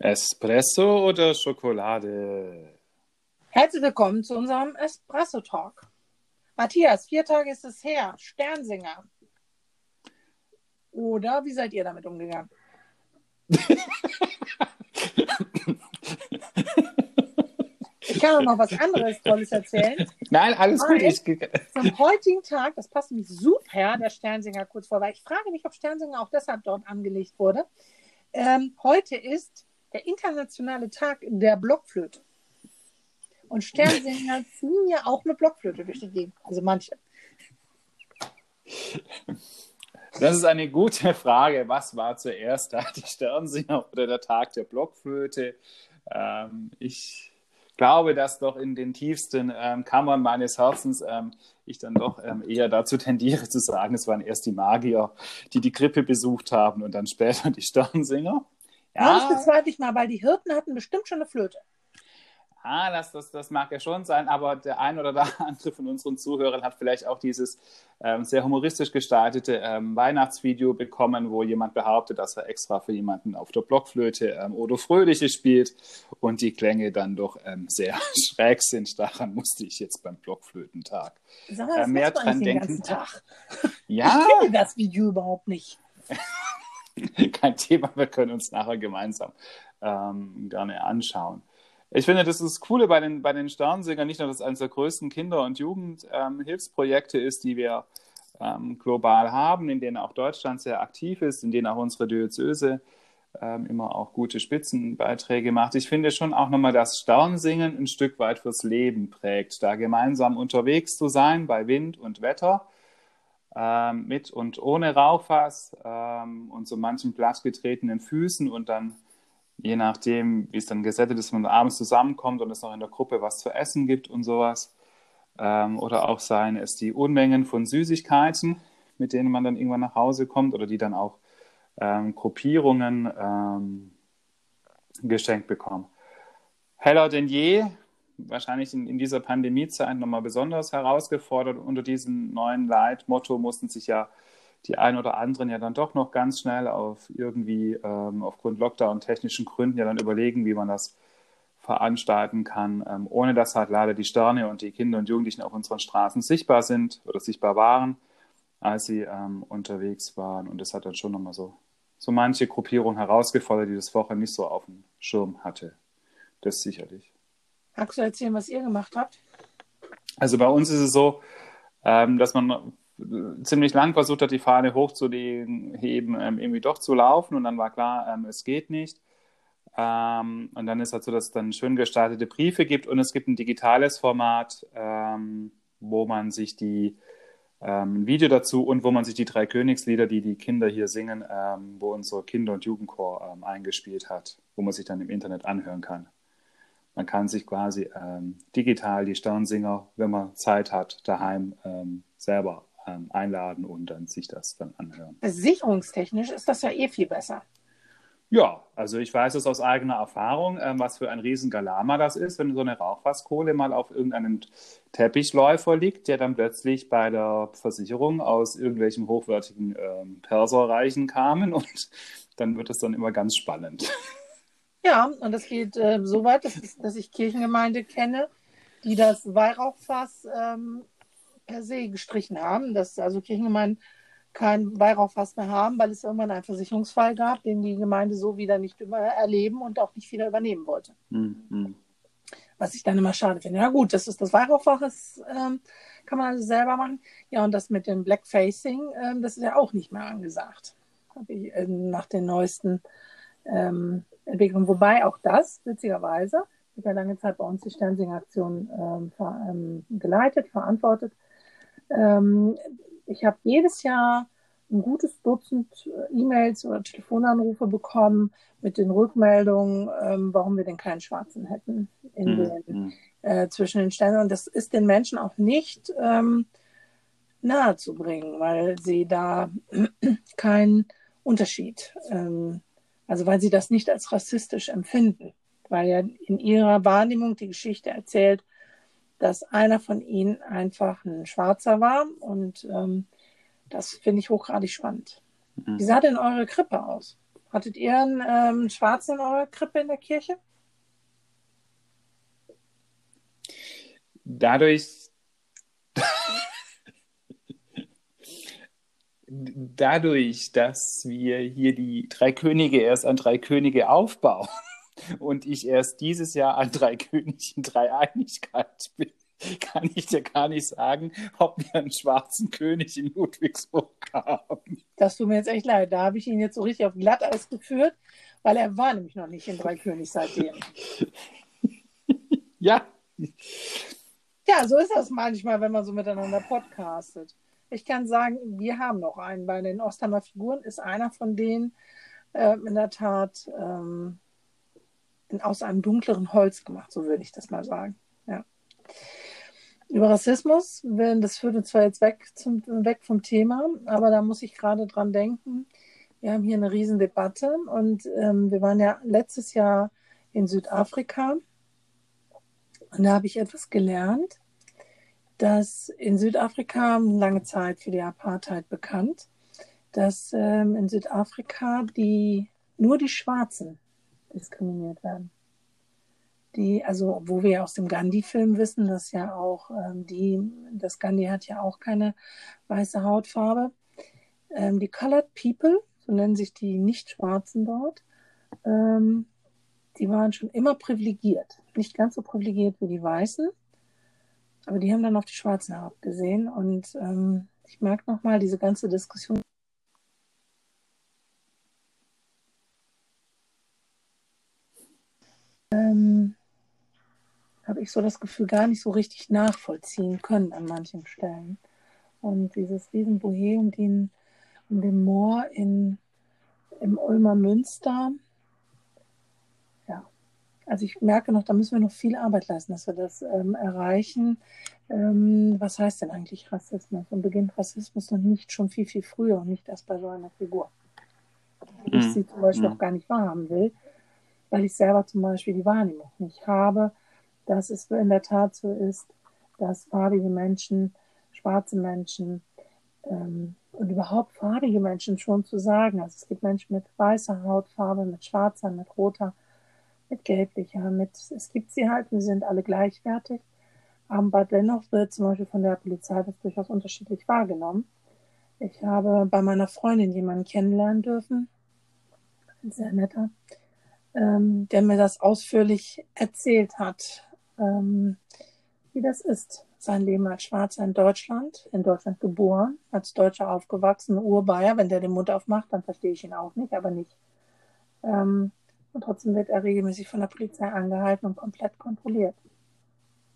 Espresso oder Schokolade? Herzlich willkommen zu unserem Espresso Talk. Matthias, vier Tage ist es her. Sternsinger. Oder wie seid ihr damit umgegangen? ich kann auch noch was anderes Tolles erzählen. Nein, alles gut. Ich... Zum heutigen Tag, das passt nämlich super, der Sternsinger kurz vor, weil ich frage mich, ob Sternsinger auch deshalb dort angelegt wurde. Ähm, heute ist der internationale Tag der Blockflöte. Und Sternsinger ziehen ja auch eine Blockflöte durch die Gegend. Also manche. Das ist eine gute Frage. Was war zuerst da, die Sternsinger oder der Tag der Blockflöte? Ähm, ich glaube, dass doch in den tiefsten ähm, Kammern meines Herzens ähm, ich dann doch ähm, eher dazu tendiere zu sagen, es waren erst die Magier, die die Krippe besucht haben und dann später die Sternsinger. Ja, das bezweifle ich mal, weil die Hirten hatten bestimmt schon eine Flöte. Ah, das, das, das mag ja schon sein, aber der ein oder der andere von unseren Zuhörern hat vielleicht auch dieses ähm, sehr humoristisch gestaltete ähm, Weihnachtsvideo bekommen, wo jemand behauptet, dass er extra für jemanden auf der Blockflöte ähm, Odo Fröhliche spielt und die Klänge dann doch ähm, sehr schräg sind. Daran musste ich jetzt beim Blockflötentag Sag mal, äh, mehr dran denken. Tag? Ja. Ich kenne das Video überhaupt nicht. Kein Thema, wir können uns nachher gemeinsam ähm, gerne anschauen. Ich finde, das ist das Coole bei den, bei den Sternsingern, nicht nur, dass es eines der größten Kinder- und Jugendhilfsprojekte ähm, ist, die wir ähm, global haben, in denen auch Deutschland sehr aktiv ist, in denen auch unsere Diözese ähm, immer auch gute Spitzenbeiträge macht. Ich finde schon auch nochmal, dass Sternsingen ein Stück weit fürs Leben prägt, da gemeinsam unterwegs zu sein bei Wind und Wetter, ähm, mit und ohne Rauchfass ähm, und so manchen plattgetretenen Füßen und dann je nachdem, wie es dann gesettet ist, man abends zusammenkommt und es noch in der Gruppe was zu essen gibt und sowas. Ähm, oder auch seien es die Unmengen von Süßigkeiten, mit denen man dann irgendwann nach Hause kommt oder die dann auch ähm, Gruppierungen ähm, geschenkt bekommen. Heller denn je, wahrscheinlich in, in dieser Pandemiezeit nochmal besonders herausgefordert. Unter diesem neuen Leitmotto mussten sich ja die einen oder anderen ja dann doch noch ganz schnell auf irgendwie ähm, aufgrund Lockdown-technischen Gründen ja dann überlegen, wie man das veranstalten kann, ähm, ohne dass halt leider die Sterne und die Kinder und Jugendlichen auf unseren Straßen sichtbar sind oder sichtbar waren, als sie ähm, unterwegs waren. Und das hat dann schon nochmal so, so manche Gruppierung herausgefordert, die das vorher nicht so auf dem Schirm hatte. Das sicherlich. Magst du erzählen, was ihr gemacht habt? Also bei uns ist es so, ähm, dass man ziemlich lang versucht hat, die Fahne hochzuheben, ähm, irgendwie doch zu laufen und dann war klar, ähm, es geht nicht. Und dann ist halt so, dass es dann schön gestaltete Briefe gibt und es gibt ein digitales Format, wo man sich die ein Video dazu und wo man sich die drei Königslieder, die die Kinder hier singen, wo unser Kinder- und Jugendchor eingespielt hat, wo man sich dann im Internet anhören kann. Man kann sich quasi digital die Sternsinger, wenn man Zeit hat, daheim selber ähm, einladen und dann sich das dann anhören. Sicherungstechnisch ist das ja eh viel besser. Ja, also ich weiß es aus eigener Erfahrung, ähm, was für ein Riesengalama das ist, wenn so eine Rauchfasskohle mal auf irgendeinem Teppichläufer liegt, der dann plötzlich bei der Versicherung aus irgendwelchen hochwertigen ähm, Perserreichen kamen und dann wird es dann immer ganz spannend. Ja, und das geht äh, so weit, dass, dass, ich Kirchengemeinde kenne, die das Weihrauchfass ähm, per se gestrichen haben, dass also Kirchengemeinden kein Weihrauchfass mehr haben, weil es irgendwann einen Versicherungsfall gab, den die Gemeinde so wieder nicht über erleben und auch nicht wieder übernehmen wollte. Mhm. Was ich dann immer schade finde. Ja gut, das ist das Weihrauchfass, das ähm, kann man also selber machen. Ja, und das mit dem Blackfacing, ähm, das ist ja auch nicht mehr angesagt. Habe ich äh, nach den neuesten ähm, Entwicklungen. Wobei auch das, witzigerweise, ich habe ja lange Zeit bei uns die Sternsing-Aktion ähm, ver, ähm, geleitet, verantwortet. Ähm, ich habe jedes Jahr ein gutes Dutzend äh, E-Mails oder Telefonanrufe bekommen mit den Rückmeldungen, ähm, warum wir denn keinen Schwarzen hätten in mhm. den, hm. äh, zwischen den Sternen. Und das ist den Menschen auch nicht ähm, nahe zu bringen, weil sie da keinen Unterschied, ähm, also weil sie das nicht als rassistisch empfinden, weil ja in ihrer Wahrnehmung die Geschichte erzählt, dass einer von ihnen einfach ein Schwarzer war und ähm, das finde ich hochgradig spannend. Mhm. Wie sah denn eure Krippe aus? Hattet ihr einen ähm, Schwarzen in eurer Krippe in der Kirche? Dadurch, dadurch, dass wir hier die drei Könige erst an drei Könige aufbauen und ich erst dieses Jahr an drei Königen Dreieinigkeit bin, kann ich dir gar nicht sagen, ob wir einen schwarzen König in Ludwigsburg haben. Das tut mir jetzt echt leid. Da habe ich ihn jetzt so richtig auf Glatteis geführt, weil er war nämlich noch nicht in Drei König seitdem. ja. Ja, so ist das manchmal, wenn man so miteinander podcastet. Ich kann sagen, wir haben noch einen. Bei den Ostheimer Figuren ist einer von denen äh, in der Tat ähm, aus einem dunkleren Holz gemacht, so würde ich das mal sagen. Ja. Über Rassismus, das führt uns zwar jetzt weg, zum, weg vom Thema, aber da muss ich gerade dran denken. Wir haben hier eine Riesendebatte und ähm, wir waren ja letztes Jahr in Südafrika und da habe ich etwas gelernt, dass in Südafrika lange Zeit für die Apartheid bekannt, dass ähm, in Südafrika die nur die Schwarzen diskriminiert werden die, also wo wir aus dem Gandhi-Film wissen, dass ja auch ähm, die, das Gandhi hat ja auch keine weiße Hautfarbe. Ähm, die Colored People, so nennen sich die Nicht-Schwarzen dort, ähm, die waren schon immer privilegiert. Nicht ganz so privilegiert wie die Weißen, aber die haben dann auf die Schwarzen herabgesehen. Und ähm, ich mag nochmal diese ganze Diskussion ähm, habe ich so das Gefühl, gar nicht so richtig nachvollziehen können an manchen Stellen. Und dieses Riesenbohe um den, den Moor in, im Ulmer Münster, also ich merke noch, da müssen wir noch viel Arbeit leisten, dass wir das ähm, erreichen. Ähm, was heißt denn eigentlich Rassismus? Und beginnt Rassismus noch nicht schon viel, viel früher und nicht erst bei so einer Figur. Mhm. Ich sie zum Beispiel mhm. auch gar nicht wahrhaben will, weil ich selber zum Beispiel die Wahrnehmung nicht habe, dass es in der Tat so ist, dass farbige Menschen, schwarze Menschen ähm, und überhaupt farbige Menschen schon zu sagen. Also es gibt Menschen mit weißer Hautfarbe, mit schwarzer, mit roter, mit gelblicher, mit es gibt sie halt, wir sind alle gleichwertig. Aber dennoch wird zum Beispiel von der Polizei das durchaus unterschiedlich wahrgenommen. Ich habe bei meiner Freundin jemanden kennenlernen dürfen, ein sehr netter, ähm, der mir das ausführlich erzählt hat, ähm, wie das ist, sein Leben als Schwarzer in Deutschland, in Deutschland geboren, als Deutscher aufgewachsen, Urbayer. Wenn der den Mund aufmacht, dann verstehe ich ihn auch nicht, aber nicht. Ähm, und trotzdem wird er regelmäßig von der Polizei angehalten und komplett kontrolliert,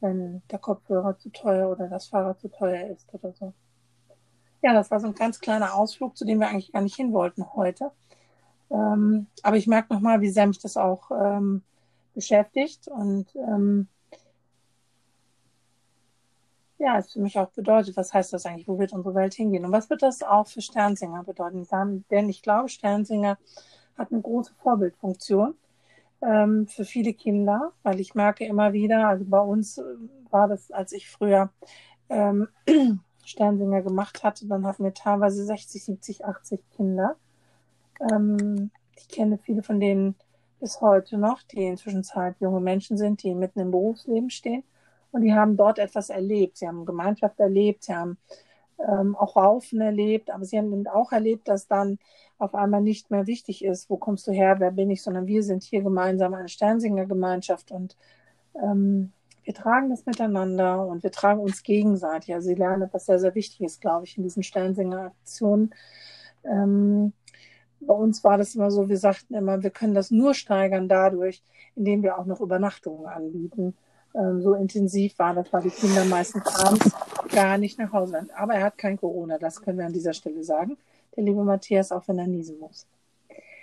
wenn der Kopfhörer zu teuer oder das Fahrrad zu teuer ist oder so. Ja, das war so ein ganz kleiner Ausflug, zu dem wir eigentlich gar nicht hin wollten heute. Ähm, aber ich merke nochmal, wie sehr mich das auch ähm, beschäftigt und ähm, ja, es für mich auch bedeutet, was heißt das eigentlich, wo wird unsere Welt hingehen und was wird das auch für Sternsinger bedeuten? Denn ich glaube, Sternsinger hat eine große Vorbildfunktion ähm, für viele Kinder, weil ich merke immer wieder, also bei uns äh, war das, als ich früher ähm, Sternsinger gemacht hatte, dann hatten wir teilweise 60, 70, 80 Kinder. Ähm, ich kenne viele von denen bis heute noch, die inzwischen Zeit junge Menschen sind, die mitten im Berufsleben stehen und die haben dort etwas erlebt. Sie haben Gemeinschaft erlebt, sie haben ähm, auch Raufen erlebt, aber sie haben auch erlebt, dass dann auf einmal nicht mehr wichtig ist, wo kommst du her, wer bin ich, sondern wir sind hier gemeinsam eine Sternsinger-Gemeinschaft und ähm, wir tragen das miteinander und wir tragen uns gegenseitig. Also sie lernen etwas sehr, sehr Wichtiges, glaube ich, in diesen Sternsinger-Aktionen. Ähm, bei uns war das immer so, wir sagten immer, wir können das nur steigern dadurch, indem wir auch noch Übernachtungen anbieten ähm, so intensiv war, das war die Kinder meistens abends gar nicht nach Hause sind. Aber er hat kein Corona, das können wir an dieser Stelle sagen. Der liebe Matthias, auch wenn er niesen muss.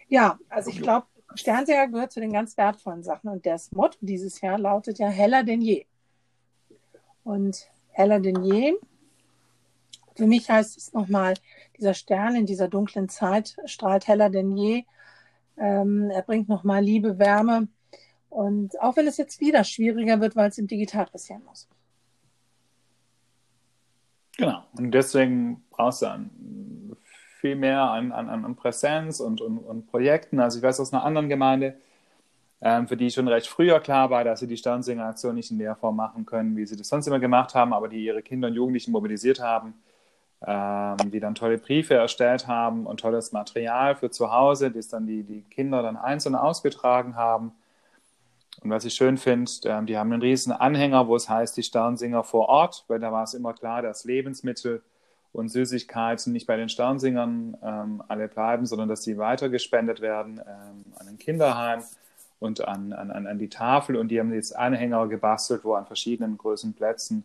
Ja, also ich glaube, Sternseher gehört zu den ganz wertvollen Sachen und das Motto dieses Jahr lautet ja heller denn je. Und heller denn je, für mich heißt es nochmal, dieser Stern in dieser dunklen Zeit strahlt heller denn je. Ähm, er bringt nochmal Liebe, Wärme und auch wenn es jetzt wieder schwieriger wird, weil es im Digital passieren muss. Genau. Und deswegen brauchst du viel mehr an, an, an Präsenz und, und, und Projekten. Also ich weiß aus einer anderen Gemeinde, ähm, für die schon recht früher klar war, dass sie die Sternsinger-Aktion nicht in der Form machen können, wie sie das sonst immer gemacht haben, aber die ihre Kinder und Jugendlichen mobilisiert haben, ähm, die dann tolle Briefe erstellt haben und tolles Material für zu Hause, das dann die, die Kinder dann einzeln ausgetragen haben. Und was ich schön finde, ähm, die haben einen riesen Anhänger, wo es heißt, die Sternsinger vor Ort, weil da war es immer klar, dass Lebensmittel und Süßigkeiten nicht bei den Sternsingern ähm, alle bleiben, sondern dass sie weitergespendet werden ähm, an ein Kinderheim und an, an, an die Tafel. Und die haben jetzt Anhänger gebastelt, wo an verschiedenen großen Plätzen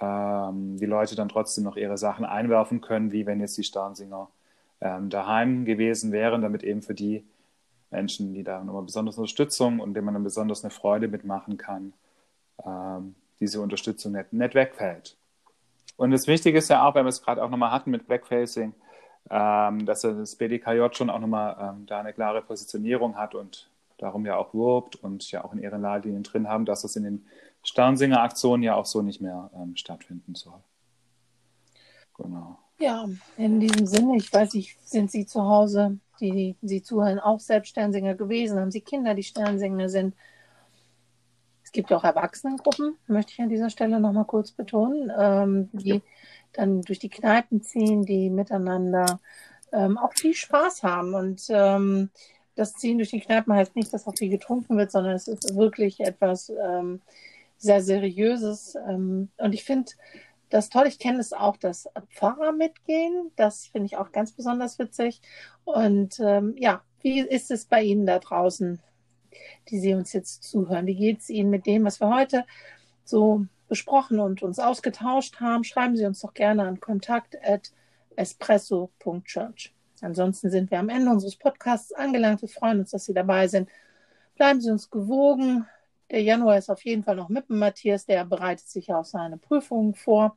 ähm, die Leute dann trotzdem noch ihre Sachen einwerfen können, wie wenn jetzt die Sternsinger ähm, daheim gewesen wären, damit eben für die Menschen, die da nochmal besonders Unterstützung und denen man dann besonders eine Freude mitmachen kann, ähm, diese Unterstützung nicht, nicht wegfällt. Und das Wichtige ist ja auch, wenn wir es gerade auch nochmal hatten mit Blackfacing, ähm, dass das BDKJ schon auch nochmal ähm, da eine klare Positionierung hat und darum ja auch wirbt und ja auch in ihren Leitlinien drin haben, dass das in den Sternsinger-Aktionen ja auch so nicht mehr ähm, stattfinden soll. Genau. Ja, in diesem Sinne, ich weiß nicht, sind Sie zu Hause, die Sie zuhören, auch selbst Sternsinger gewesen? Haben Sie Kinder, die Sternsinger sind? Es gibt ja auch Erwachsenengruppen, möchte ich an dieser Stelle nochmal kurz betonen, ähm, die ja. dann durch die Kneipen ziehen, die miteinander ähm, auch viel Spaß haben. Und ähm, das Ziehen durch die Kneipen heißt nicht, dass auch viel getrunken wird, sondern es ist wirklich etwas ähm, sehr Seriöses. Ähm, und ich finde das toll. Ich kenne es auch, dass Pfarrer mitgehen. Das finde ich auch ganz besonders witzig. Und ähm, ja, wie ist es bei Ihnen da draußen? die Sie uns jetzt zuhören. Wie geht es Ihnen mit dem, was wir heute so besprochen und uns ausgetauscht haben? Schreiben Sie uns doch gerne an kontakt.espresso.church. Ansonsten sind wir am Ende unseres Podcasts angelangt. Wir freuen uns, dass Sie dabei sind. Bleiben Sie uns gewogen. Der Januar ist auf jeden Fall noch mit dem Matthias, der bereitet sich auf seine Prüfungen vor.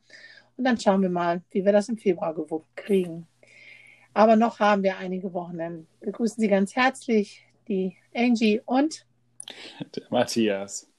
Und dann schauen wir mal, wie wir das im Februar gewuppt kriegen. Aber noch haben wir einige Wochen. Wir grüßen Sie ganz herzlich, die Angie und der Matthias.